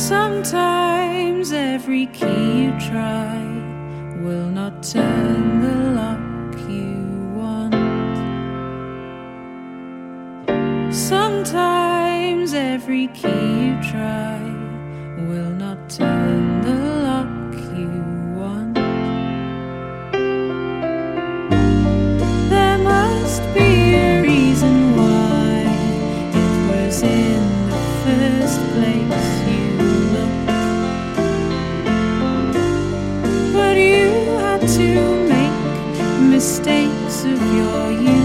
Sometimes every key you try will not turn the lock you want. Sometimes every key you try will not turn the lock you want. There must be a reason why it was in the first place you mistakes of your youth.